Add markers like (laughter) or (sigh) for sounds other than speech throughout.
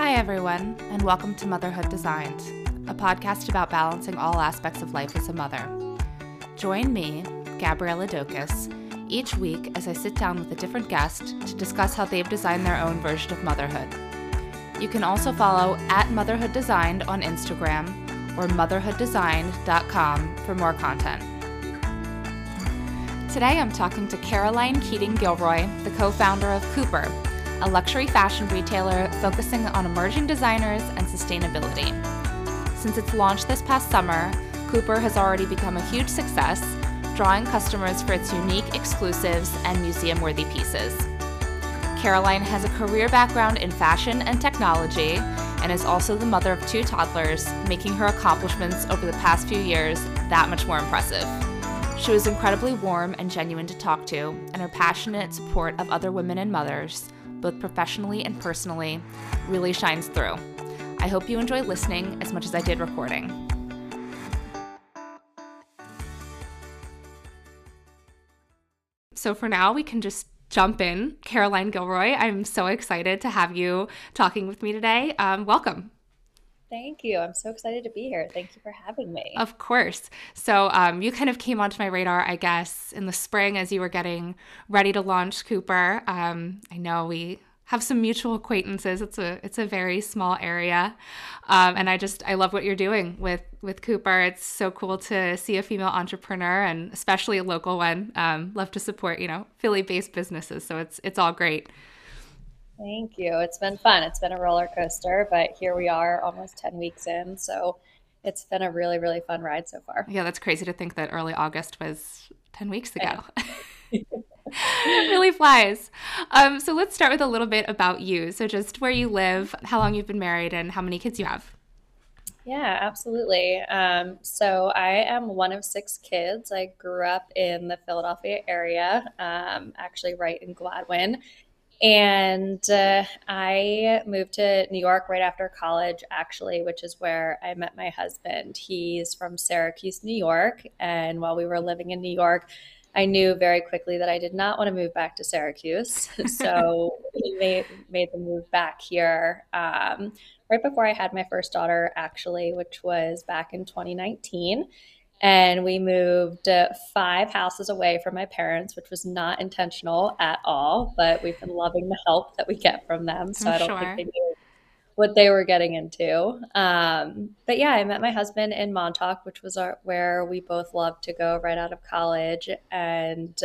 Hi, everyone, and welcome to Motherhood Designed, a podcast about balancing all aspects of life as a mother. Join me, Gabriella Dokis, each week as I sit down with a different guest to discuss how they've designed their own version of motherhood. You can also follow at Motherhood Designed on Instagram or motherhooddesigned.com for more content. Today I'm talking to Caroline Keating Gilroy, the co founder of Couper, a luxury fashion retailer focusing on emerging designers and sustainability. Since its launch this past summer, Couper has already become a huge success, drawing customers for its unique exclusives and museum worthy pieces. Caroline has a career background in fashion and technology and is also the mother of two toddlers, making her accomplishments over the past few years that much more impressive. She was incredibly warm and genuine to talk to, and her passionate support of other women and mothers, both professionally and personally, really shines through. I hope you enjoy listening as much as I did recording. So for now, we can just jump in. Caroline Gilroy, I'm so excited to have you talking with me today. Um, welcome. Thank you. I'm so excited to be here. Thank you for having me. Of course. So, um, you kind of came onto my radar, I guess, in the spring as you were getting ready to launch Couper. Um, I know we have some mutual acquaintances. It's a it's a very small area, um, and I just I love what you're doing with with Couper. It's so cool to see a female entrepreneur and especially a local one. Um, love to support you know Philly based businesses. So it's it's all great. Thank you. It's been fun. It's been a roller coaster, but here we are, almost ten weeks in. So it's been a really really fun ride so far. Yeah, that's crazy to think that early August was ten weeks ago. (laughs) It really flies. Um, so let's start with a little bit about you. So just where you live, how long you've been married, and how many kids you have. Yeah, absolutely. Um, so I am one of six kids. I grew up in the Philadelphia area, um, actually right in Gladwyne. And uh, I moved to New York right after college, actually, which is where I met my husband. He's from Syracuse, New York. And while we were living in New York, I knew very quickly that I did not want to move back to Syracuse. (laughs) So we made, made the move back here um, right before I had my first daughter, actually, which was back in 2019. And we moved uh, five houses away from my parents, which was not intentional at all, but we've been loving the help that we get from them. So I'm I do not sure. think they knew what they were getting into. Um, but yeah, I met my husband in Montauk, which was our, where we both loved to go right out of college. And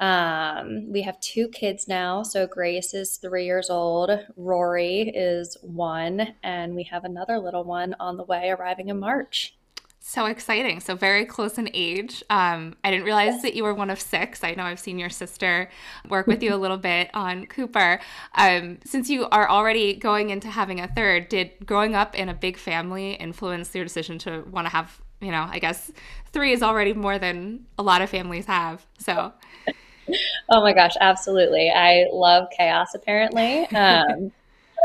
um, we have two kids now. So Grace is three years old, Rory is one, and we have another little one on the way arriving in March. So exciting. So very close in age. Um, I didn't realize that you were one of six. I know I've seen your sister work with you a little bit on Couper. Um, since you are already going into having a third, did growing up in a big family influence your decision to want to have, you know, I guess three is already more than a lot of families have. So. (laughs) Oh my gosh, absolutely. I love chaos apparently. Um,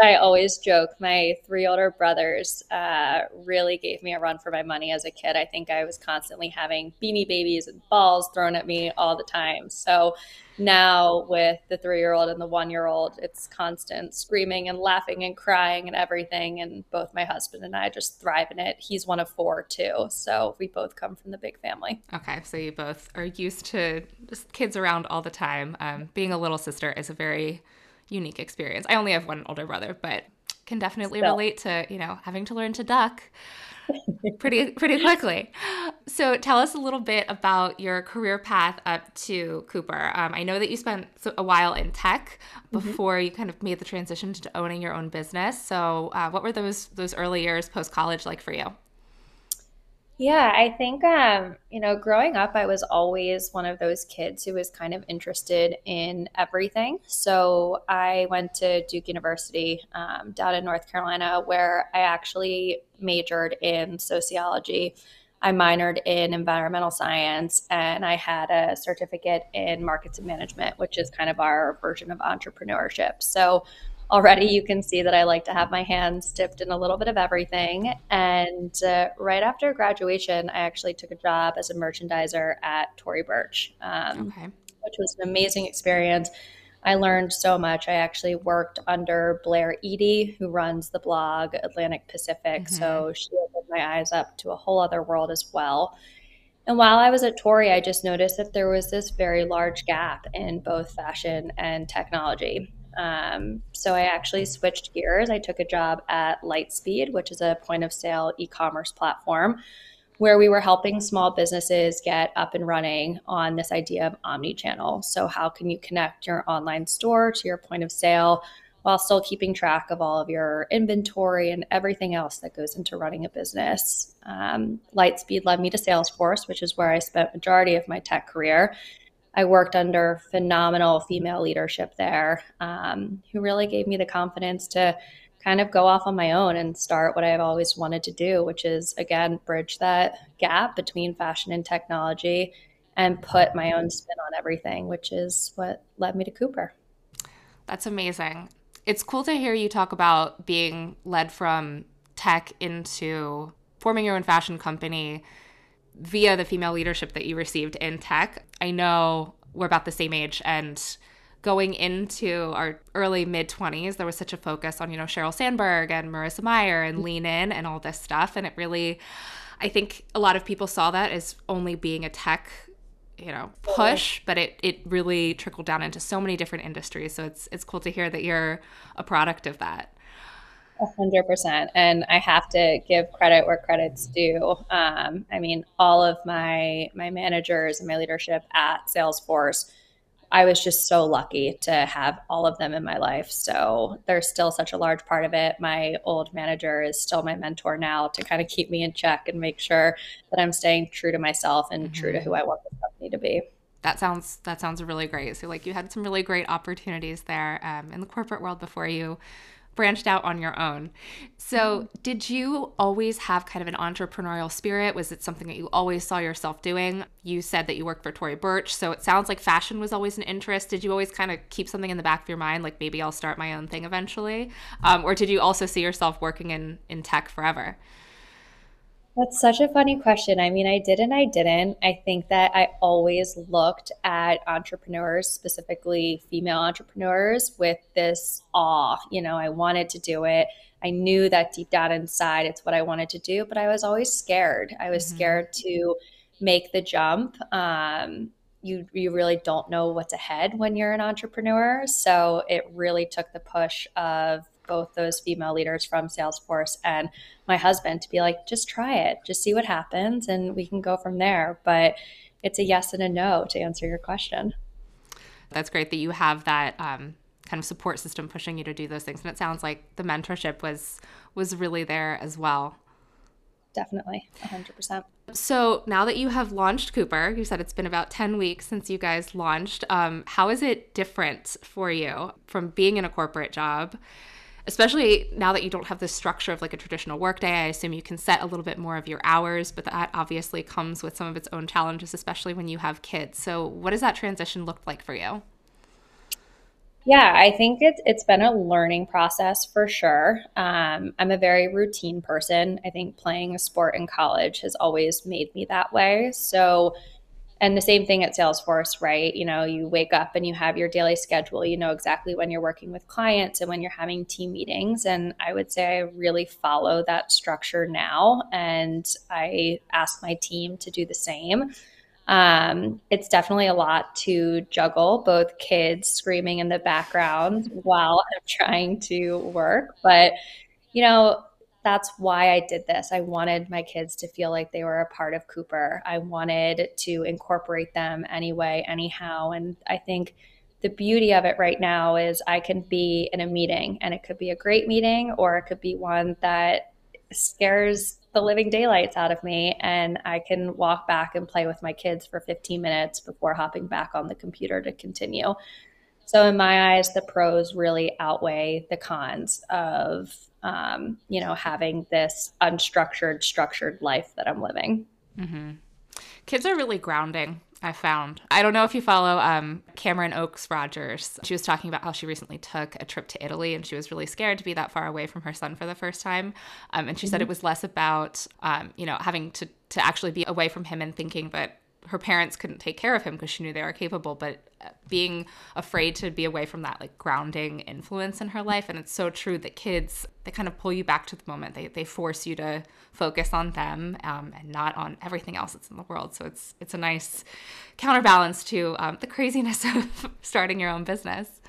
I always joke my three older brothers uh, really gave me a run for my money as a kid. I think I was constantly having beanie babies and balls thrown at me all the time. So now with the three year old and the one year old, it's constant screaming and laughing and crying and everything. And both my husband and I just thrive in it. He's one of four too. So we both come from the big family. Okay. So you both are used to just kids around all the time. Um, being a little sister is a very unique experience. I only have one older brother, but can definitely Still. relate to, you know, having to learn to duck pretty (laughs) pretty quickly. So tell us a little bit about your career path up to Couper. Um, I know that you spent a while in tech mm-hmm. before mm-hmm. you kind of made the transition to owning your own business. So uh, what were those those early years post college like for you? Yeah, I think, um, you know, growing up, I was always one of those kids who was kind of interested in everything. So I went to Duke University um, down in North Carolina, where I actually majored in sociology. I minored in environmental science and I had a certificate in markets and management, which is kind of our version of entrepreneurship. So already you can see that I like to have my hands dipped in a little bit of everything. And uh, right after graduation, I actually took a job as a merchandiser at Tory Burch, um, okay. which was an amazing experience. I learned so much. I actually worked under Blair Eady, who runs the blog Atlantic Pacific. Mm-hmm. So she opened my eyes up to a whole other world as well. And while I was at Tory, I just noticed that there was this very large gap in both fashion and technology. Um, so I actually switched gears. I took a job at Lightspeed, which is a point of sale e commerce platform where we were helping small businesses get up and running on this idea of omni-channel. So how can you connect your online store to your point of sale while still keeping track of all of your inventory and everything else that goes into running a business. Um, Lightspeed led me to Salesforce, which is where I spent majority of my tech career. I worked under phenomenal female leadership there, um, who really gave me the confidence to kind of go off on my own and start what I've always wanted to do, which is again bridge that gap between fashion and technology and put my own spin on everything, which is what led me to Couper. That's amazing. It's cool to hear you talk about being led from tech into forming your own fashion company via the female leadership that you received in tech. I know we're about the same age and going into our early mid 20s, there was such a focus on, you know, Sheryl Sandberg and Marissa Mayer and mm-hmm. Lean In and all this stuff. And it really, I think a lot of people saw that as only being a tech, you know, push, but it, it really trickled down into so many different industries. So it's, it's cool to hear that you're a product of that. A hundred percent. And I have to give credit where credit's due. Um, I mean, all of my my managers and my leadership at Salesforce I was just so lucky to have all of them in my life. So there's still such a large part of it. My old manager is still my mentor now to kind of keep me in check and make sure that I'm staying true to myself and mm-hmm. true to who I want the company to be. That sounds that sounds really great. So like you had some really great opportunities there um, in the corporate world before you branched out on your own. So, mm-hmm. did you always have kind of an entrepreneurial spirit? Was it something that you always saw yourself doing? You said that you worked for Tory Burch, so it sounds like fashion was always an interest. Did you always kind of keep something in the back of your mind, like maybe I'll start my own thing eventually? Um, or did you also see yourself working in, in tech forever? That's such a funny question. I mean, I did and I didn't. I think that I always looked at entrepreneurs, specifically female entrepreneurs, with this awe. You know, I wanted to do it. I knew that deep down inside it's what I wanted to do, but I was always scared. I was mm-hmm. scared to make the jump. Um, you you really don't know what's ahead when you're an entrepreneur. So it really took the push of both those female leaders from Salesforce and my husband to be like, just try it, just see what happens, and we can go from there. But it's a yes and a no to answer your question. That's great that you have that um, kind of support system pushing you to do those things, and it sounds like the mentorship was was really there as well. Definitely, 100%. So now that you have launched Couper, you said it's been about 10 weeks since you guys launched. Um, how is it different for you from being in a corporate job especially now that you don't have the structure of like a traditional workday i assume you can set a little bit more of your hours but that obviously comes with some of its own challenges especially when you have kids. So what does that transition look like for you? Yeah i think it's, it's been a learning process for sure. Um, i'm a very routine person. I think playing a sport in college has always made me that way. So and the same thing at Salesforce, right? You know, you wake up and you have your daily schedule. You know exactly when you're working with clients and when you're having team meetings. And I would say I really follow that structure now. And I ask my team to do the same. Um, it's definitely a lot to juggle both kids screaming in the background (laughs) while I'm trying to work. But, you know, that's why I did this. I wanted my kids to feel like they were a part of Couper. I wanted to incorporate them anyway, anyhow. And I think the beauty of it right now is I can be in a meeting and it could be a great meeting or it could be one that scares the living daylights out of me. And I can walk back and play with my kids for 15 minutes before hopping back on the computer to continue. So, in my eyes, the pros really outweigh the cons of um, you know, having this unstructured, structured life that I'm living. Mm-hmm. Kids are really grounding. I found. I don't know if you follow um, Cameron Oakes Rogers. She was talking about how she recently took a trip to Italy and she was really scared to be that far away from her son for the first time. Um, and she mm-hmm. said it was less about, um, you know, having to, to actually be away from him and thinking that her parents couldn't take care of him because she knew they were capable, but uh, being afraid to be away from that like grounding influence in her life. And it's so true that kids, they kind of pull you back to the moment. They, they force you to focus on them um, and not on everything else that's in the world. So it's, it's a nice counterbalance to um, the craziness (laughs) of starting your own business.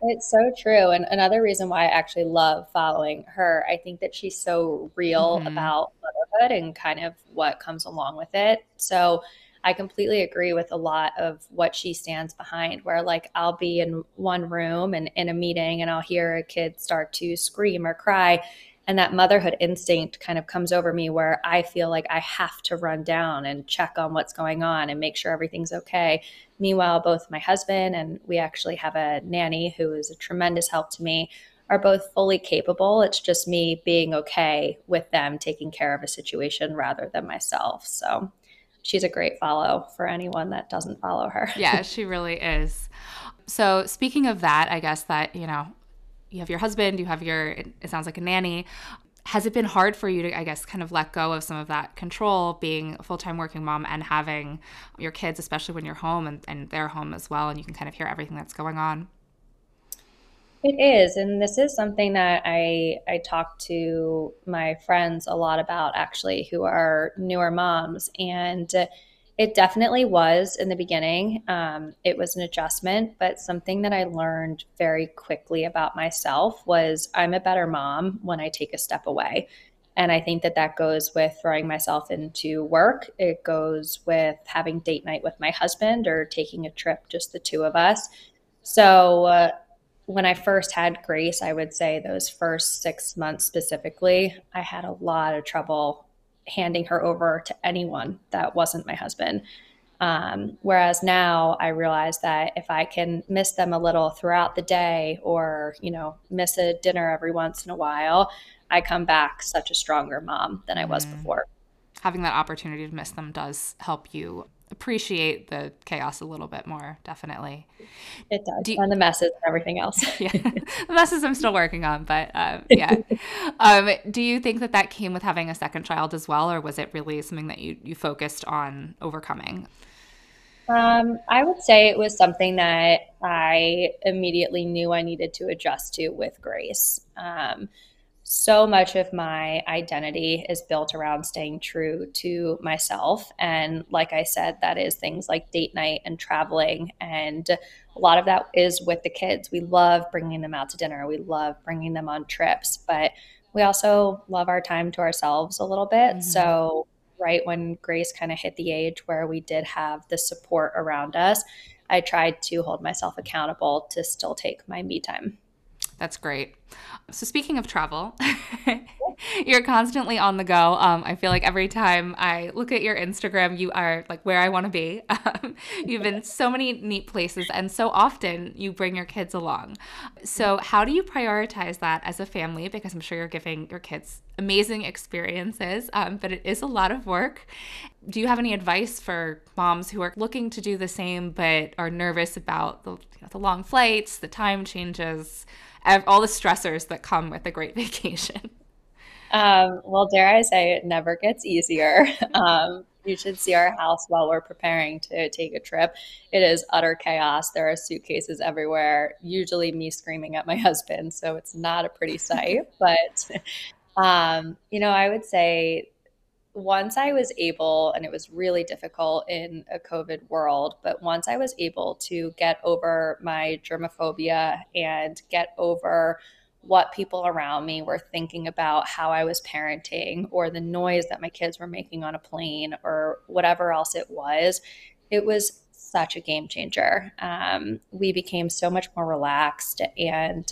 It's so true. And another reason why I actually love following her, I think that she's so real mm-hmm. about motherhood and kind of what comes along with it. So I completely agree with a lot of what she stands behind, where like I'll be in one room and in a meeting and I'll hear a kid start to scream or cry. And that motherhood instinct kind of comes over me where I feel like I have to run down and check on what's going on and make sure everything's okay. Meanwhile, both my husband and we actually have a nanny who is a tremendous help to me are both fully capable. It's just me being okay with them taking care of a situation rather than myself. So she's a great follow for anyone that doesn't follow her. (laughs) yeah, she really is. So, speaking of that, I guess that, you know, you have your husband, you have your, it sounds like a nanny. Has it been hard for you to, I guess, kind of let go of some of that control, being a full time working mom and having your kids, especially when you're home and, and they're home as well, and you can kind of hear everything that's going on? It is, and this is something that I I talk to my friends a lot about actually who are newer moms and it definitely was in the beginning. Um, it was an adjustment, but something that I learned very quickly about myself was I'm a better mom when I take a step away. And I think that that goes with throwing myself into work. It goes with having date night with my husband or taking a trip, just the two of us. So, uh, when I first had Grace, I would say those first six months specifically, I had a lot of trouble handing her over to anyone that wasn't my husband. Um, whereas now I realize that if I can miss them a little throughout the day or, you know, miss a dinner every once in a while, I come back such a stronger mom than I was mm. before. Having that opportunity to miss them does help you appreciate the chaos a little bit more, definitely. It does. Do you, and the messes and everything else. (laughs) yeah. The messes I'm still working on, but uh, (laughs) yeah. um, do you think that that came with having a second child as well, or was it really something that you, you focused on overcoming? Um, I would say it was something that I immediately knew I needed to adjust to with Grace. Um, so much of my identity is built around staying true to myself. And like I said, that is things like date night and traveling. And a lot of that is with the kids. We love bringing them out to dinner, we love bringing them on trips, but we also love our time to ourselves a little bit. Mm-hmm. So, right when Grace kind of hit the age where we did have the support around us, I tried to hold myself accountable to still take my me time. That's great. So, speaking of travel, (laughs) (laughs) you're constantly on the go. Um, I feel like every time I look at your Instagram, you are like where I want to be. (laughs) Um, you've been so many neat places, and so often you bring your kids along. So, how do you prioritize that as a family? Because I'm sure you're giving your kids amazing experiences, um, but it is a lot of work. Do you have any advice for moms who are looking to do the same but are nervous about the, you know, the long flights, the time changes? all the stressors that come with a great (laughs) vacation. Um, well, dare I say, it never gets easier. (laughs) Um, you should see our house while we're preparing to take a trip. It is utter chaos. There are suitcases everywhere, usually me screaming at my (laughs) husband. So it's not a pretty sight. (laughs) but, um, you know, I would say once I was able, and it was really difficult in a COVID world, but once I was able to get over my germophobia and get over what people around me were thinking about how I was parenting or the noise that my kids were making on a plane or whatever else it was, it was such a game changer. Um, we became so much more relaxed and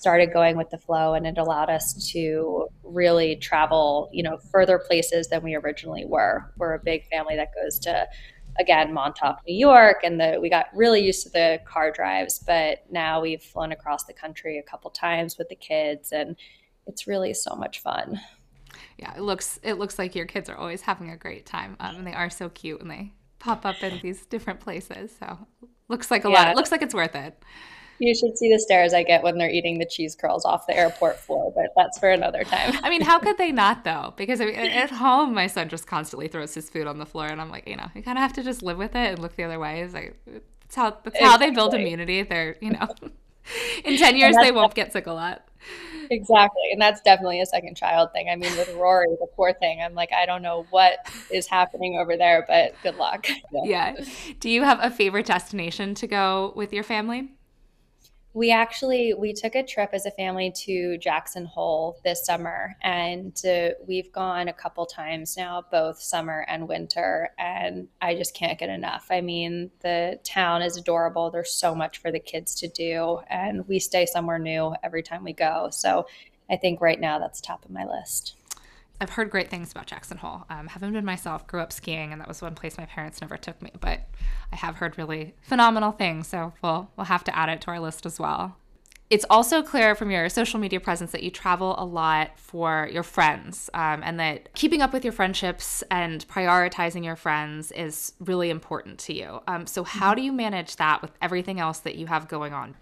started going with the flow and it allowed us to really travel you know further places than we originally were we're a big family that goes to again montauk new york and the, we got really used to the car drives but now we've flown across the country a couple times with the kids and it's really so much fun yeah it looks it looks like your kids are always having a great time um, and they are so cute when they pop up in these different places so looks like a yeah. lot it looks like it's worth it You should see the stares I get when they're eating the cheese curls off the airport floor, but that's for another time. I mean, how could they not (laughs) though? Because I mean, at home, my son just constantly throws his food on the floor, and I'm like, you know, you kind of have to just live with it and look the other way. It's like it's how that's exactly. how they build immunity. They're you know, (laughs) in ten years they won't get sick a lot. Exactly, and that's definitely a second child thing. I mean, with Rory, the poor thing, I'm like, I don't know what is happening over there, but good luck. yeah. yeah. (laughs) Do you have a favorite destination to go with your family? We actually we took a trip as a family to jackson hole this summer and uh, we've gone a couple times now both summer and winter and i just can't get enough. I mean the town is adorable. There's so much for the kids to do and we stay somewhere new every time we go. So i think right now that's top of my list I've heard great things about Jackson Hole. Um, haven't been myself. Grew up skiing, and that was one place my parents never took me. But I have heard really phenomenal things, so we'll we'll have to add it to our list as well. It's also clear from your social media presence that you travel a lot for your friends, um, and that keeping up with your friendships and prioritizing your friends is really important to you. Um, so, how do you manage that with everything else that you have going on?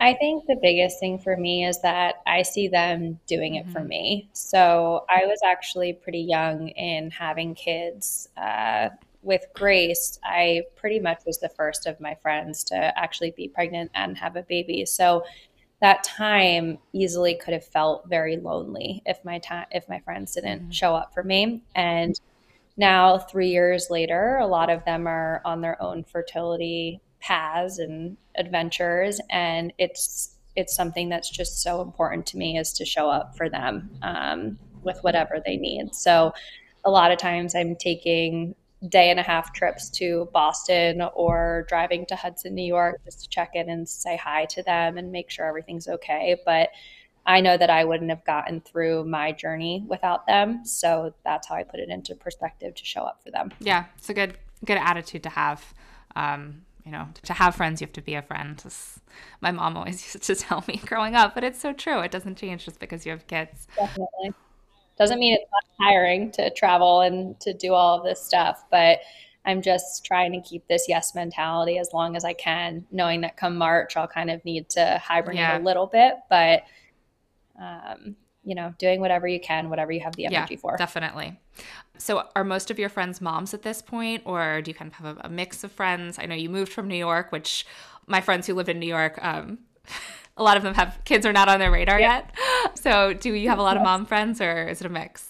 I think the biggest thing for me is that I see them doing it mm-hmm. for me. So I was actually pretty young in having kids. Uh, with Grace, I pretty much was the first of my friends to actually be pregnant and have a baby. So that time easily could have felt very lonely if my time if my friends didn't mm-hmm. show up for me. And now 3 years later, a lot of them are on their own fertility paths and adventures and it's it's something that's just so important to me is to show up for them um, with whatever they need. So a lot of times i'm taking day and a half trips to boston or driving to hudson new york just to check in and say hi to them and make sure everything's okay. But i know that i wouldn't have gotten through my journey without them. So that's how i put it into perspective to show up for them. Yeah it's a good good attitude to have um, you know, to have friends, you have to be a friend. My mom always (laughs) used to tell me growing up, but it's so true. It doesn't change just because you have kids. Definitely. Doesn't mean it's not tiring to travel and to do all of this stuff, but I'm just trying to keep this yes mentality as long as I can, knowing that come March, I'll kind of need to hibernate yeah. a little bit, but um, you know, doing whatever you can, whatever you have the energy yeah, for. Definitely. So, are most of your friends moms at this point, or do you kind of have a, a mix of friends? I know you moved from New York, which my friends who live in New York, um, (laughs) a lot of them have kids are not on their radar yet. So, do you have a lot of (laughs) mom friends, or is it a mix?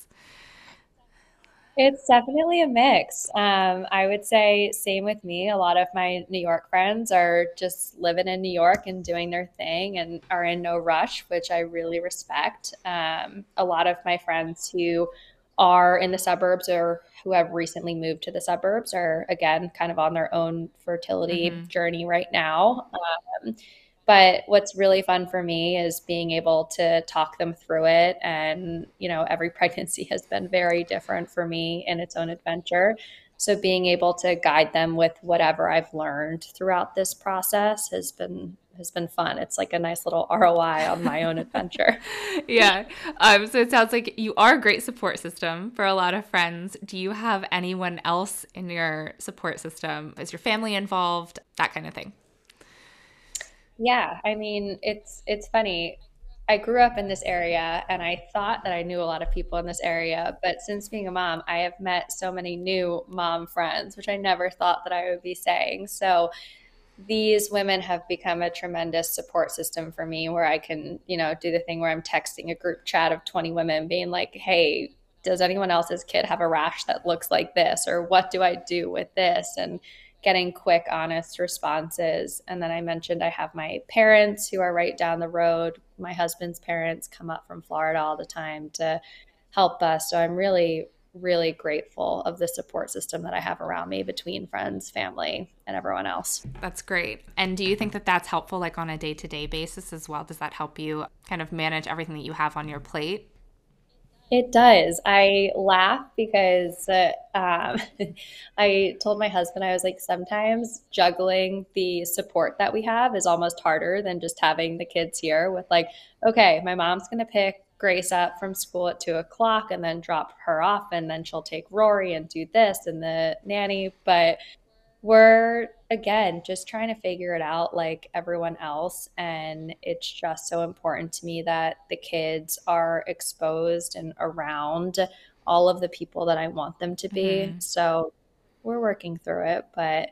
It's definitely a mix. Um, I would say same with me. A lot of my New York friends are just living in New York and doing their thing and are in no rush, which I really respect. Um, a lot of my friends who are in the suburbs or who have recently moved to the suburbs are again kind of on their own fertility mm-hmm. journey right now. Um, but what's really fun for me is being able to talk them through it. And, you know, every (laughs) pregnancy has been very different for me in its own adventure. So being able to guide them with whatever I've learned throughout this process has been has been fun. It's like a nice little (laughs) ROI on my own adventure. (laughs) yeah. Um, so it sounds like you are a great support system for a lot of friends. Do you have anyone else in your support system? Is your family involved? That kind of thing. Yeah, I mean, it's it's funny. I grew up in this area and I thought that I knew a lot of people in this area, but since being a mom, I have met so many new mom friends, which I never thought that I would be saying. So these women have become a tremendous support system for me where I can, you know, do the thing where I'm texting a group chat of 20 women being like, "Hey, does anyone else's kid have a rash that looks like this or what do I do with this?" and getting quick, honest responses. And then I mentioned I have my parents who are right down the road. My husband's parents come up from Florida all the time to help us. So I'm really, really grateful of the support system that I have around me between friends, family, and everyone else. That's great. And do you think that that's helpful, like on a day to day basis as well? Does that help you kind of manage everything that you have on your plate? It does. I laugh because uh, (laughs) I told my husband, I was like, sometimes juggling the support that we have is almost harder than just having the kids here with, like, okay, my mom's going to pick Grace up from school at two o'clock and then drop her off, and then she'll take Rory and do this and the nanny. But we're again just trying to figure it out like everyone else and it's just so important to me that the kids are exposed and around all of the people that I want them to be. Mm-hmm. So we're working through it, but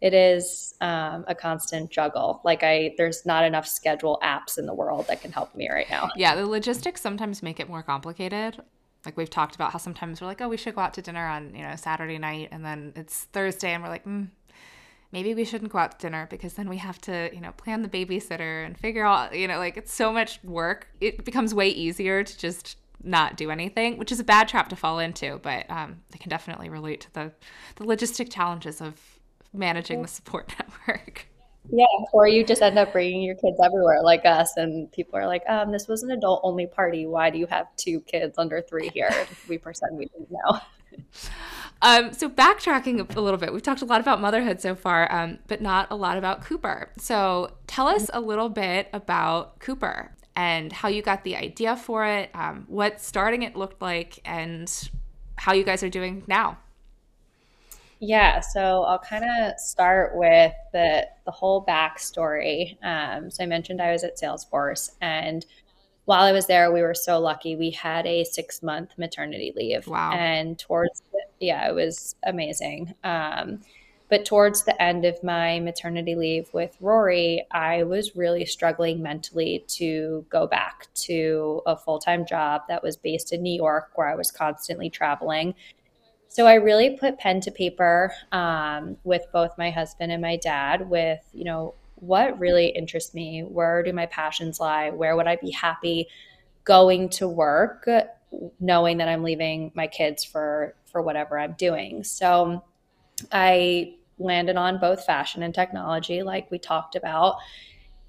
it is um, a constant juggle. Like I, there's not enough schedule apps in the world that can help me right now. Yeah, the logistics sometimes make it more complicated. Like we've talked about how sometimes we're like, oh, we should go out to dinner on you know Saturday night, and then it's Thursday, and we're like, mm, maybe we shouldn't go out to dinner because then we have to you know plan the babysitter and figure out you know like it's so much work. It becomes way easier to just not do anything, which is a bad trap to fall into. But um, I can definitely relate to the the logistic challenges of managing the support (laughs) network. Yeah, or you just end up bringing your kids everywhere like us, and people are like, um, this was an adult only party. Why do you have two kids under three here? we pretend we didn't know. (laughs) Um, so backtracking a little bit, we've talked a lot about motherhood so far, um, but not a lot about Couper. So tell us a little bit about Couper and how you got the idea for it, um, what starting it looked like, and how you guys are doing now. Yeah, so I'll kind of start with the the whole backstory. Um, so I mentioned I was at Salesforce, and while I was there, we were so lucky. We had a six month maternity leave. Wow! And towards yeah, it was amazing. Um, but towards the end of my maternity leave with Rory, I was really struggling mentally to go back to a full time job that was based in New York, where I was constantly traveling so I really put pen to paper um, with both my husband and my dad with, you know, what really interests me? Where do my passions lie? Where would I be happy going to work, knowing that I'm leaving my kids for for whatever I'm doing? So I landed on both fashion and technology, like we talked about.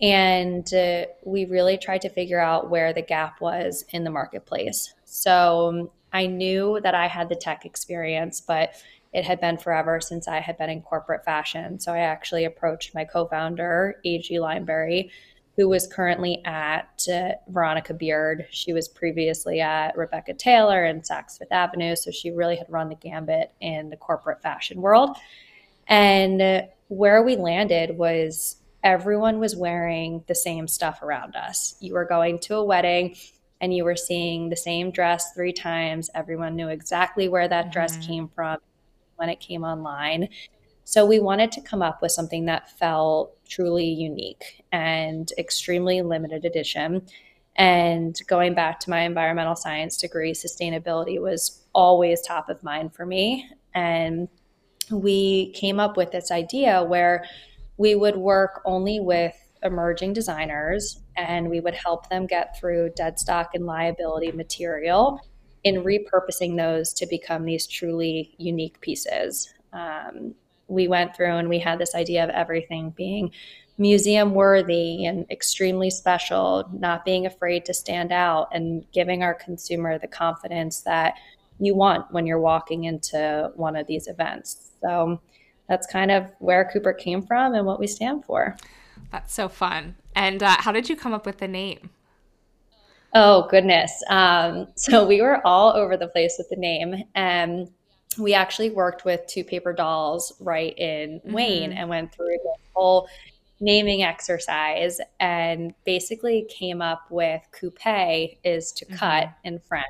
And uh, we really tried to figure out where the gap was in the marketplace. So I knew that I had the tech experience, but it had been forever since I had been in corporate fashion. So I actually approached my co founder, A.G. Lineberry, who was currently at uh, Veronica Beard. She was previously at Rebecca Taylor and Saks Fifth Avenue. So she really had run the gambit in the corporate fashion world. And where we landed was everyone was wearing the same stuff around us. You were going to a wedding, and you were seeing the same dress three times. Everyone knew exactly where that mm-hmm. dress came from when it came online. So we wanted to come up with something that felt truly unique and extremely limited edition. And going back to my environmental science degree, sustainability was always top of mind for me. And we came up with this idea where we would work only with emerging designers and we would help them get through dead stock and liability material in repurposing those to become these truly unique pieces. Um, we went through and we had this idea of everything being museum worthy and extremely special, not being afraid to stand out, and giving our consumer the confidence that you want when you're walking into one of these events. So that's kind of where Couper came from and what we stand for. That's so fun. And uh, how did you come up with the name? Oh, goodness. Um, so we were all over the place with the name. And we actually worked with two paper dolls right in mm-hmm. Wayne and went through the whole naming exercise and basically came up with coupe is to mm-hmm. cut in French.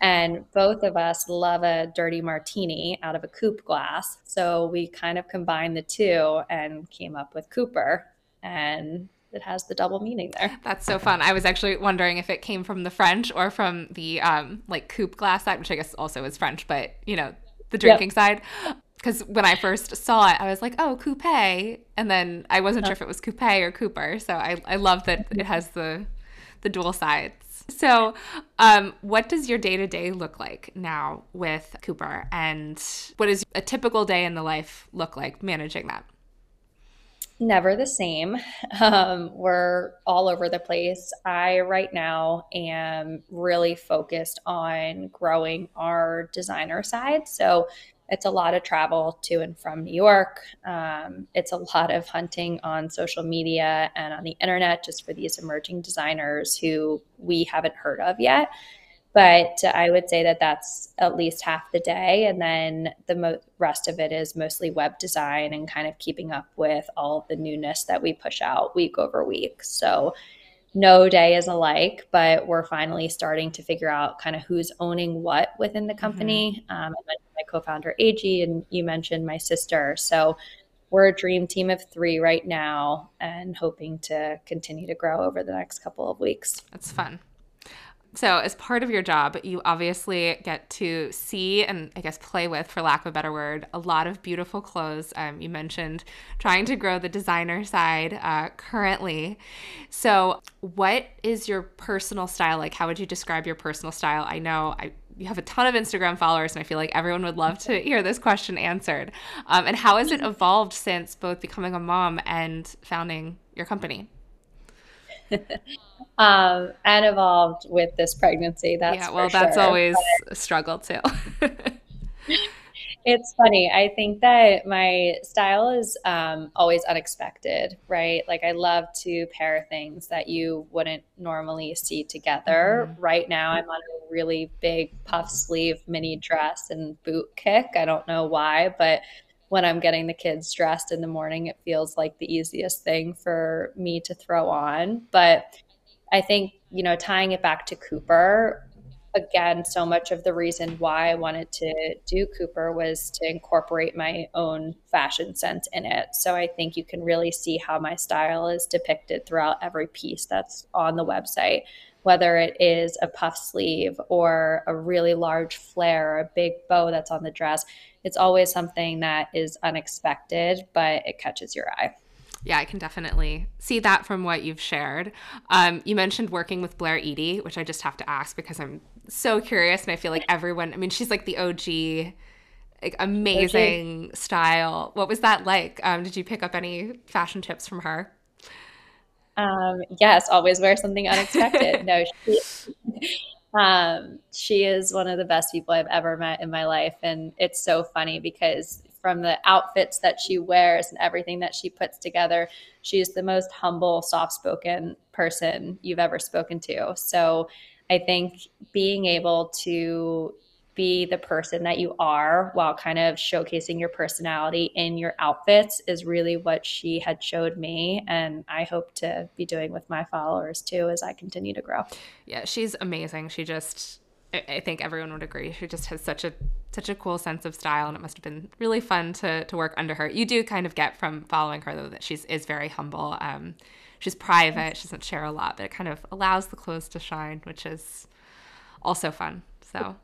And both of us love a dirty martini out of a coupe glass. So we kind of combined the two and came up with Couper and it has the double meaning there. That's so fun. I was actually wondering if it came from the French or from the um, like coupe glass side, which I guess also is French, but you know, the drinking yep. side. Because when I first saw it, I was like, oh, coupe. And then I wasn't sure if it was coupe or Couper. So I, I love that it has the, the dual sides. So, um, what does your day to day look like now with Couper? And what does a typical day in the life look like managing that? Never the same. (laughs) Um, we're all over the place. I, right now, am really focused on growing our designer side. So it's a lot of travel to and from New York. Um, it's a lot of hunting on social media and on the internet just for these emerging designers who we haven't heard of yet. But I would say that that's at least half the day. And then the mo- rest of it is mostly web design and kind of keeping up with all the newness that we push out week over week. So no day is alike, but we're finally starting to figure out kind of who's owning what within the company. Mm-hmm. Um, my co founder, AG, and you mentioned my sister. So we're a dream team of three right now and hoping to continue to grow over the next couple of weeks. That's fun. So, as part of your job, you obviously get to see and I guess play with, for lack of a better word, a lot of beautiful clothes. Um, you mentioned trying to grow the designer side uh, currently. So, what is your personal style like? How would you describe your personal style? I know I, you have a ton of Instagram followers, and I feel like everyone would love to hear this question answered. Um, and how has it evolved since both becoming a mom and founding your company? (laughs) um, and evolved with this pregnancy. That's yeah. Well, that's sure. always but, a struggle too. (laughs) it's funny. I think that my style is um, always unexpected, right? Like I love to pair things that you wouldn't normally see together. Mm-hmm. Right now, I'm on a really big puff sleeve mini dress and boot kick. I don't know why, but when I'm getting the kids dressed in the morning, it feels like the easiest thing for me to throw on. But I think, you know, tying it back to Couper, again, so much of the reason why I wanted to do Couper was to incorporate my own fashion sense in it. So I think you can really see how my style is depicted throughout every piece that's on the website, whether it is a puff sleeve or a really large flare, or a big bow that's on the dress it's always something that is unexpected, but it catches your eye. Yeah, I can definitely see that from what you've shared. Um, you mentioned working with Blair Eady, which I just have to ask because I'm so curious, and I feel like everyone. I mean, she's like the OG, like amazing OG. style. What was that like? Um, did you pick up any fashion tips from her? Um, yes, always wear something unexpected. (laughs) no, she, um, she is one of the best people I've ever met in my life. And it's so funny because from the outfits that she wears and everything that she puts together, she's the most humble, soft spoken person you've ever spoken to. So I think being able to be the person that you are while kind of showcasing your personality in your outfits is really what she had showed me and I hope to be doing with my followers too as I continue to grow. Yeah, she's amazing. She just I think everyone would agree. She just has such a such a cool sense of style, and it must have been really fun to to work under her. You do kind of get from following her though that she's is very humble. Um, she's private. She doesn't share a lot, but it kind of allows the clothes to shine, which is also fun. So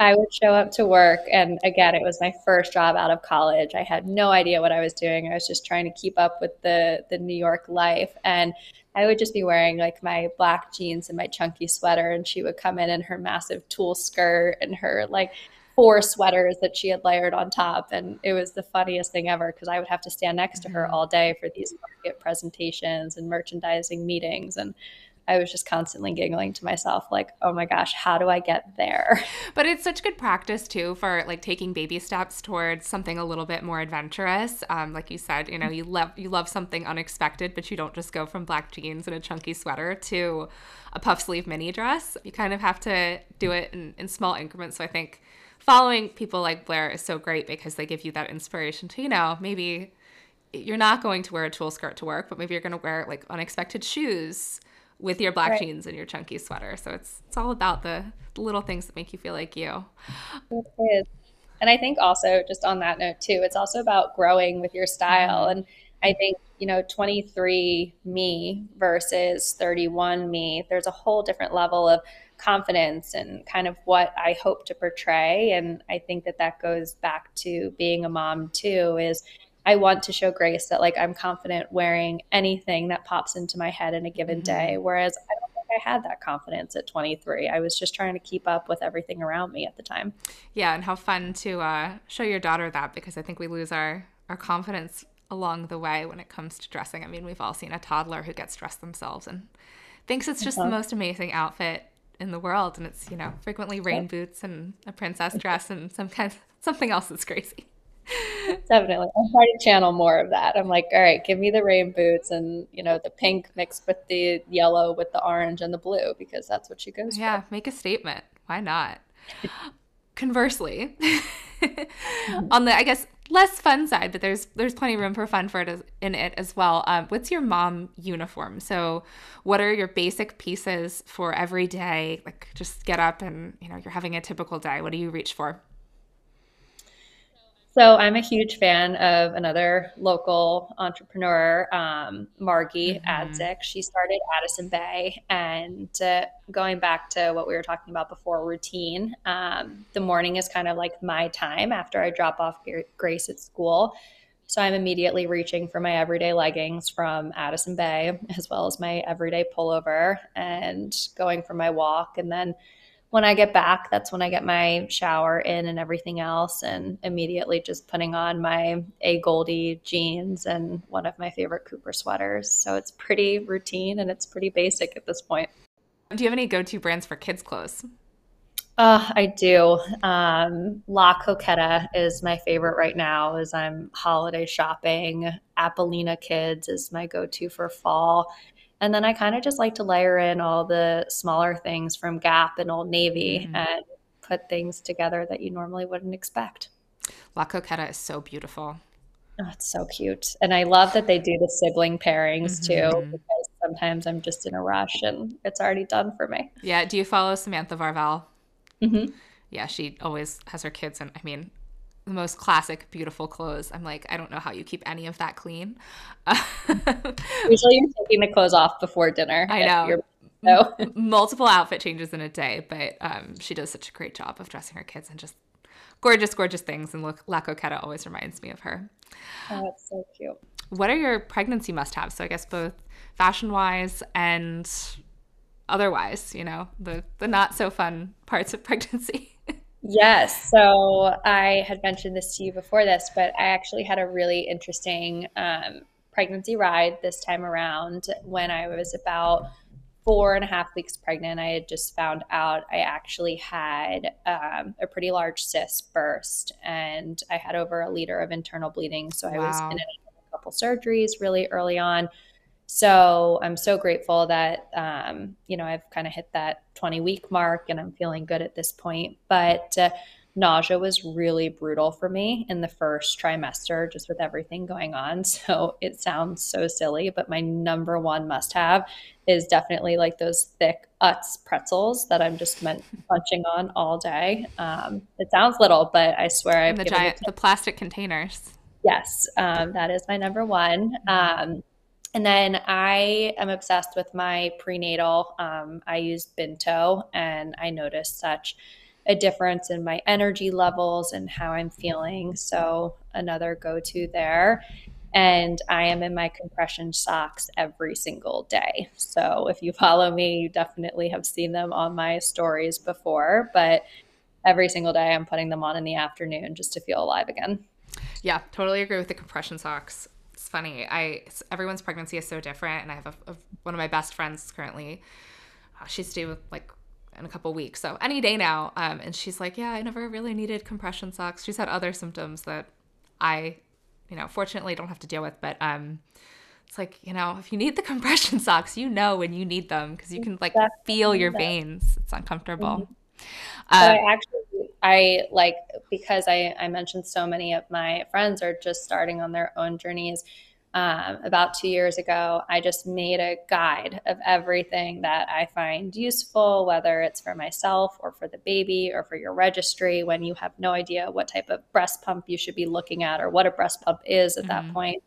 I would show up to work, and again, it was my first job out of college. I had no idea what I was doing. I was just trying to keep up with the the New York life, and I would just be wearing like my black jeans and my chunky sweater, and she would come in in her massive tulle skirt and her like four sweaters that she had layered on top, and it was the funniest thing ever because I would have to stand next to her mm-hmm. all day for these market presentations and merchandising meetings, and I was just constantly giggling to myself, like, oh my gosh, how do I get there? (laughs) But it's such good practice too for like taking baby steps towards something a little bit more adventurous. Um, like you said, you know, you love you love something unexpected, but you don't just go from black jeans and a chunky sweater to a puff sleeve mini dress. You kind of have to do it in, in small increments. So I think following people like Blair is so great because they give you that inspiration to, you know, maybe you're not going to wear a tulle skirt to work, but maybe you're going to wear like unexpected shoes with your black right. jeans and your chunky sweater. So it's it's all about the, the little things that make you feel like you. It is. And I think also just on that note too, it's also about growing with your style. Mm-hmm. And I think, you know, 23 me versus 31 me, there's a whole different level of confidence and kind of what I hope to portray. And I think that that goes back to being a mom too, is I want to show Grace that like I'm confident wearing anything that pops into my head in a given mm-hmm. day. Whereas I don't think I had that confidence at 23. I was just trying to keep up with everything around me at the time. Yeah, and how fun to uh, show your daughter that because I think we lose our our confidence along the way when it comes to dressing. I mean, we've all seen a toddler who gets dressed themselves and thinks it's just uh-huh. the most amazing outfit in the world and it's, you know, frequently rain boots and a princess dress and some kind of, something else that's crazy. (laughs) Definitely. I'm trying to channel more of that. I'm like, all right, give me the rain boots and, you know, the pink mixed with the yellow with the orange and the blue because that's what she goes yeah, for. make a statement. Why not? (laughs) Conversely, (laughs) on the I guess less fun side, but there's there's plenty of room for fun for it as, in it as well. Um, what's your mom uniform? So, what are your basic pieces for every day? Like, just get up and you know you're having a typical day. What do you reach for? So I'm a huge fan of another local entrepreneur, um, Margie mm-hmm. Adzik. She started Addison Bay, and uh, going back to what we were talking about before, routine. Um, the morning is kind of like my time after I drop off Grace at school. So I'm immediately reaching for my everyday leggings from Addison Bay, as well as my everyday pullover, and going for my walk, and then when I get back, that's when I get my shower in and everything else, and immediately just putting on my AGOLDE jeans and one of my favorite Couper sweaters. So it's pretty routine and it's pretty basic at this point. Do you have any go to brands for kids' clothes? Uh, I do. Um, La Coqueta is my favorite right now as I'm holiday shopping. Apolina Kids is my go to for fall. And then I kind of just like to layer in all the smaller things from Gap and Old Navy mm-hmm. and put things together that you normally wouldn't expect. La Coqueta is so beautiful. Oh, it's so cute. And I love that they do the sibling pairings mm-hmm. too, because sometimes I'm just in a rush and it's already done for me. Yeah. Do you follow Samantha Varvel? Mm-hmm. Yeah, she always has her kids. And I mean, the most classic, beautiful clothes. I'm like, I don't know how you keep any of that clean. (laughs) Usually you're taking the clothes off before dinner. I know. So. Multiple outfit changes in a day, but um, she does such a great job of dressing her kids and just gorgeous, gorgeous things. And look, La Coqueta always reminds me of her. Oh, that's so cute. What are your pregnancy must haves? So I guess both fashion wise and otherwise, you know, the, the not so fun parts of (laughs) pregnancy. Yes. So I had mentioned this to you before this, but I actually had a really interesting um, pregnancy ride this time around when I was about four and a half weeks pregnant. I had just found out I actually had um, a pretty large cyst burst and I had over a liter of internal bleeding. So I was in a couple surgeries really early on. So I'm so grateful that, um, you know, I've kind of hit that 20 week mark and I'm feeling good at this point. But uh, nausea was really brutal for me in the first trimester, just with everything going on. (laughs) So it sounds so silly, but my number one must have is definitely like those thick Utz pretzels that I'm just meant punching on all day. Um, it sounds little, but I swear I've the giant, the plastic containers. Yes, um, that is my number one. Um, and then I am obsessed with my prenatal. Um, I use Binto, and I noticed such a difference in my energy levels and how I'm feeling. So, another go to there. And I am in my compression socks every single day. So, if you follow me, you definitely have seen them on my stories before. But every single day, I'm putting them on in the afternoon just to feel alive again. Yeah, totally agree with the compression socks funny. I everyone's pregnancy is so different, and I have a, a, one of my best friends currently. Uh, she's due like in a couple weeks, so any day now. Um, and she's like, "Yeah, I never really needed compression socks." She's had other symptoms that I, you know, fortunately don't have to deal with, but um, it's like you know, if you need the (laughs) compression socks, you know when you need them because you can like feel your veins. It's uncomfortable. Mm-hmm. Uh, so I actually, I like because I, I mentioned so many of my friends are just starting on their own journeys. Um, about two years ago, I just made a guide of everything that I find useful, whether it's for myself or for the baby or for your registry when you have no idea what type of breast pump you should be looking at or what a breast pump is at mm-hmm. that point.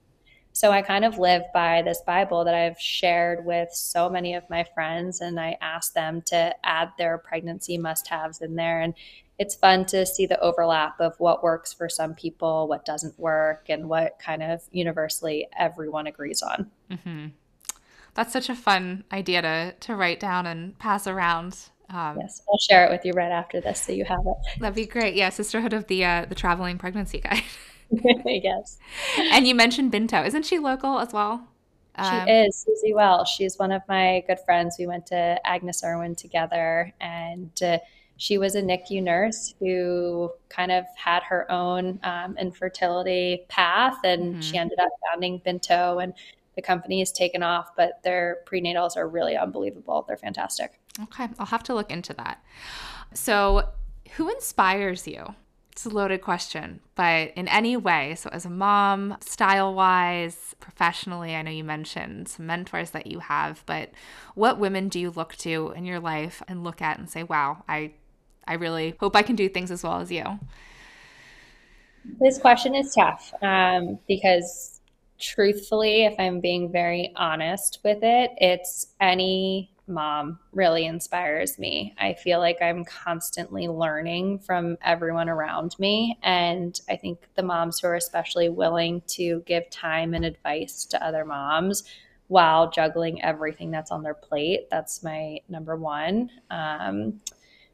So I kind of live by this Bible that I've shared with so many of my friends, and I ask them to add their pregnancy must haves in there. And it's fun to see the overlap of what works for some people, what doesn't work, and what kind of universally everyone agrees on. Mm-hmm. That's such a fun idea to, to write down and pass around. Um, yes, I'll share it with you right after this, so you have it. That'd be great. Yeah, Sisterhood of the uh, the Traveling Pregnancy Guide. (laughs) (laughs) yes. And you mentioned Binto. Isn't she local as well? Um, she is Susie Wells. She's one of my good friends. We went to Agnes Irwin together, and uh, she was a NICU nurse who kind of had her own um, infertility path, and mm-hmm. she ended up founding Binto, and the company has taken off. But their prenatals are really unbelievable; they're fantastic. Okay, I'll have to look into that. So, who inspires you? It's a loaded question, but in any way, so as a mom, style wise, professionally, I know you mentioned some mentors that you have, but what women do you look to in your life and look at and say, wow, I, I really hope I can do things as well as you? This question is tough um, because, truthfully, if I'm being very honest with it, it's any mom really inspires me. I feel like I'm constantly learning from everyone around me. And I think the moms who are especially willing to give time and advice to other moms while juggling everything that's on their plate, that's my number one. Um,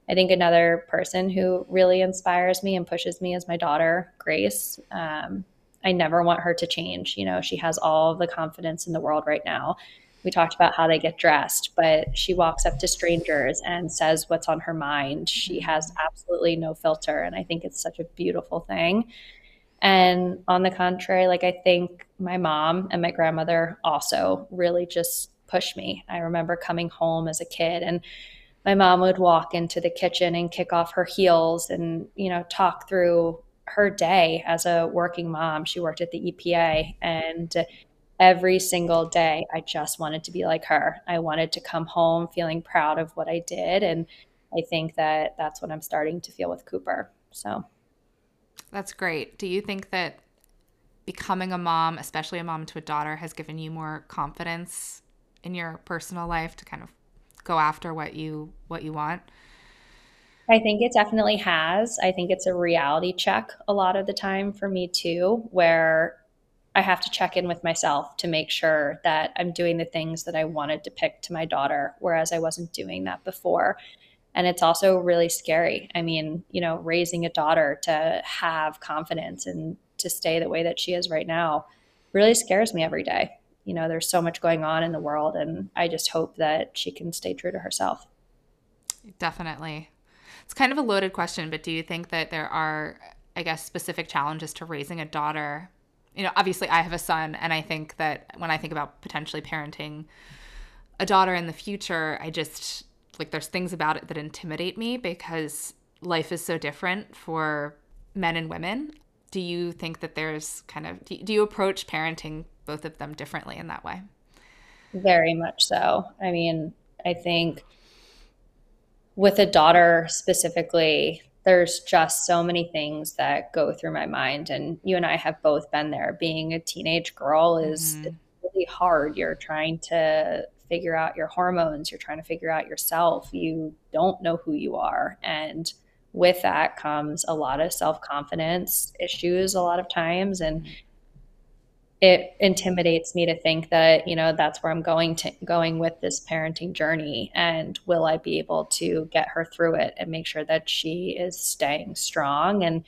I think another person who really inspires me and pushes me is my daughter, Grace. Um, I never want her to change. You know, she has all the confidence in the world right now we talked about how they get dressed, but she walks up to strangers and says what's on her mind. She has absolutely no filter. And I think it's such a beautiful thing. And on the contrary, like I think my mom and my grandmother also really just pushed me. I remember coming home as a kid and my mom would walk into the kitchen and kick off her heels and, you know, talk through her day as a working mom. She worked at the EPA and every single day I just wanted to be like her. I wanted to come home feeling proud of what I did and I think that that's what I'm starting to feel with Couper. So That's great. Do you think that becoming a mom, especially a mom to a daughter has given you more confidence in your personal life to kind of go after what you what you want? I think it definitely has. I think it's a reality check a lot of the time for me too, where I have to check in with myself to make sure that I'm doing the things that I wanted to pick to my daughter, whereas I wasn't doing that before. And it's also really scary. I mean, you know, raising a daughter to have confidence and to stay the way that she is right now really scares me every day. You know, there's so much going on in the world, and I just hope that she can stay true to herself. Definitely. It's kind of a loaded question, but do you think that there are, I guess, specific challenges to raising a daughter you know, obviously I have a son, and I think that when I think about potentially parenting a daughter in the future, I just like there's things about it that intimidate me because life is so different for men and women. Do you think that there's kind of do you approach parenting both of them differently in that way? Very much so. I mean, I think with a daughter specifically, there's just so many things that go through my mind and you and i have both been there being a teenage girl is mm-hmm. really hard you're trying to figure out your hormones you're trying to figure out yourself you don't know who you are and with that comes a lot of self-confidence issues a lot of times and mm-hmm it intimidates me to think that you know that's where i'm going to going with this parenting journey. And will i be able to get her through it and make sure that she is staying strong? And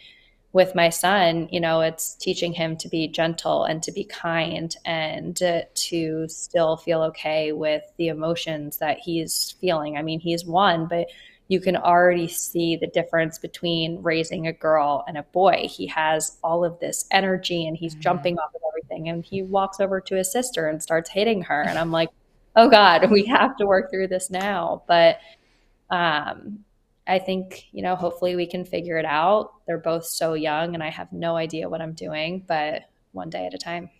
with my son you know it's teaching him to be gentle and to be kind and uh, to still feel okay with the emotions that he's feeling. I mean he's one but you can already see the difference between raising a girl and a boy. He has all of this energy and he's mm-hmm. jumping off of everything. And he walks over to his sister and starts hitting her. And I'm like, oh God, (laughs) we have to work through this now. But um, I think, you know, hopefully we can figure it out. They're both so young and I have no idea what I'm doing, but one day at a time.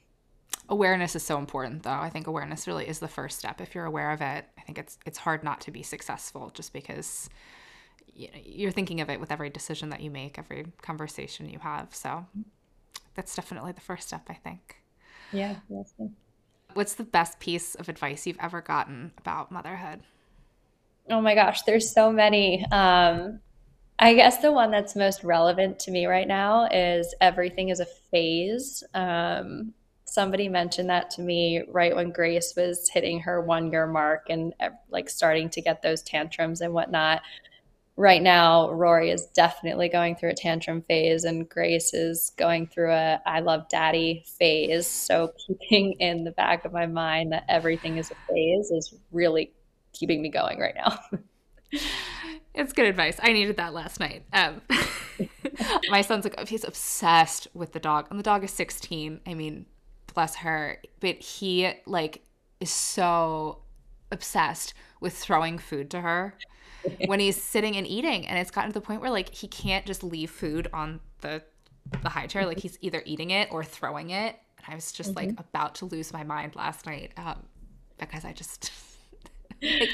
Awareness is so important though. I think awareness really is the first step. If you're aware of it, think it's it's hard not to be successful just because you're thinking of it with every decision that you make, every conversation you have. So that's definitely the first step, I think. Yeah. What's the best piece of advice you've ever gotten about motherhood? Oh my gosh, there's so many. Um, I guess the one that's most relevant to me right now is everything is a phase. Um, somebody mentioned that to me right when Grace was hitting her one year mark and like starting to get those tantrums and whatnot right now Rory is definitely going through a tantrum phase and Grace is going through a I love daddy phase. So (laughs) keeping in the back of my mind that everything is a phase is really keeping me going right now. (laughs) It's good advice. I needed that last night. Um, (laughs) my son's like, he's obsessed with the dog, and the dog is 16. I mean, bless her, but he like is so obsessed with throwing food to her (laughs) when he's sitting and eating, and it's gotten to the point where like he can't just leave food on the the high chair. Like he's either eating it or throwing it. And I was just mm-hmm. like about to lose my mind last night um, because I just. (laughs) like,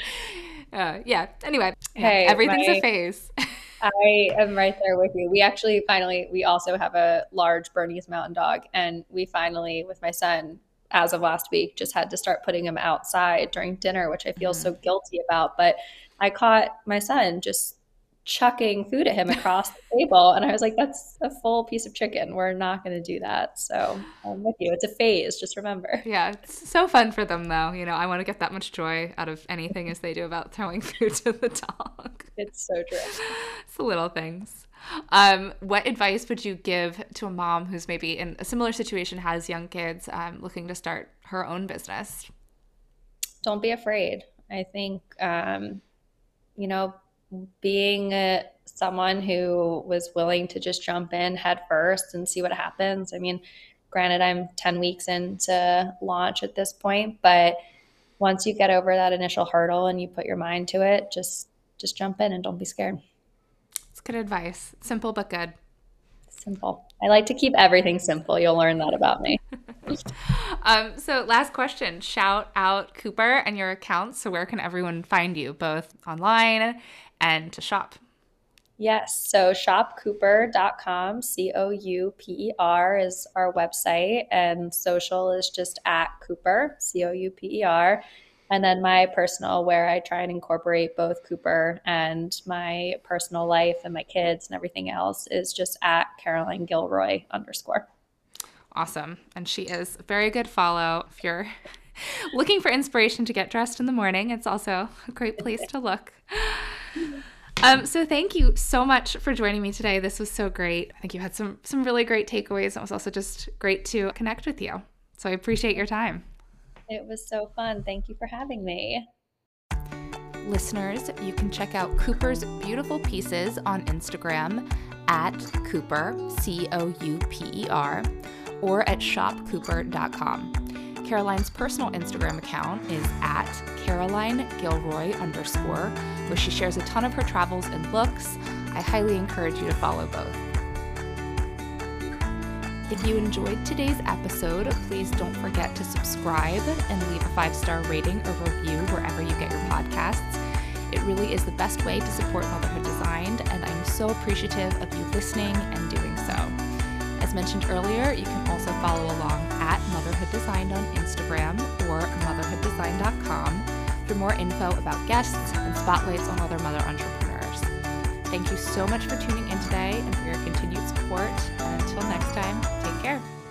uh, yeah. Anyway, hey, everything's my, a phase. (laughs) I am right there with you. We actually finally we also have a large Bernese Mountain Dog, and we finally, with my son, as of last week, just had to start putting him outside during dinner, which I feel mm-hmm. so guilty about. But I caught my son just chucking food at him across the table. And I was like, that's a full piece of chicken. We're not going to do that. So I'm with you. It's a phase. Just remember. Yeah. It's so fun for them, though. You know, I want to get that much joy out of anything as they do about throwing (laughs) food to the dog. It's so true. It's the little things. Um, what advice would you give to a mom who's maybe in a similar situation, has young kids, um, looking to start her own business? Don't be afraid. I think, um, you know, being a, someone who was willing to just jump in head first and see what happens. I mean, granted, I'm 10 weeks into launch at this point, but once you get over that initial hurdle and you put your mind to it, just just jump in and don't be scared. It's good advice. Simple but good. Simple. I like to keep everything simple. You'll learn that about me. (laughs) um, so, last question shout out Couper and your accounts. So, where can everyone find you, both online and to shop? Yes. So shopcouper.com, C O U P E R is our website, and social is just at Couper, C O U P E R. And then my personal, where I try and incorporate both Couper and my personal life and my kids and everything else, is just at Caroline Gilroy underscore. Awesome. And she is a very good follow. If you're (laughs) looking for inspiration to get dressed in the morning, it's also a great place to look. (laughs) Um, so thank you so much for joining me today. This was so great. I think you had some some really great takeaways. It was also just great to connect with you. So I appreciate your time. It was so fun. Thank you for having me. Listeners, you can check out Couper's beautiful pieces on Instagram at Couper, C O U P E R, or at shopcouper.com. Caroline's personal Instagram account is at Caroline Gilroy underscore, where she shares a ton of her travels and looks. I highly encourage you to follow both. If you enjoyed today's episode, please don't forget to subscribe and leave a five star rating or review wherever you get your podcasts. It really is the best way to support Motherhood Designed, and I'm so appreciative of you listening and doing so. As mentioned earlier, you can also follow along at Motherhood Designed on Instagram or motherhooddesign.com for more info about guests and spotlights on other mother entrepreneurs. Thank you so much for tuning in today and for your continued support. And until next time, take care.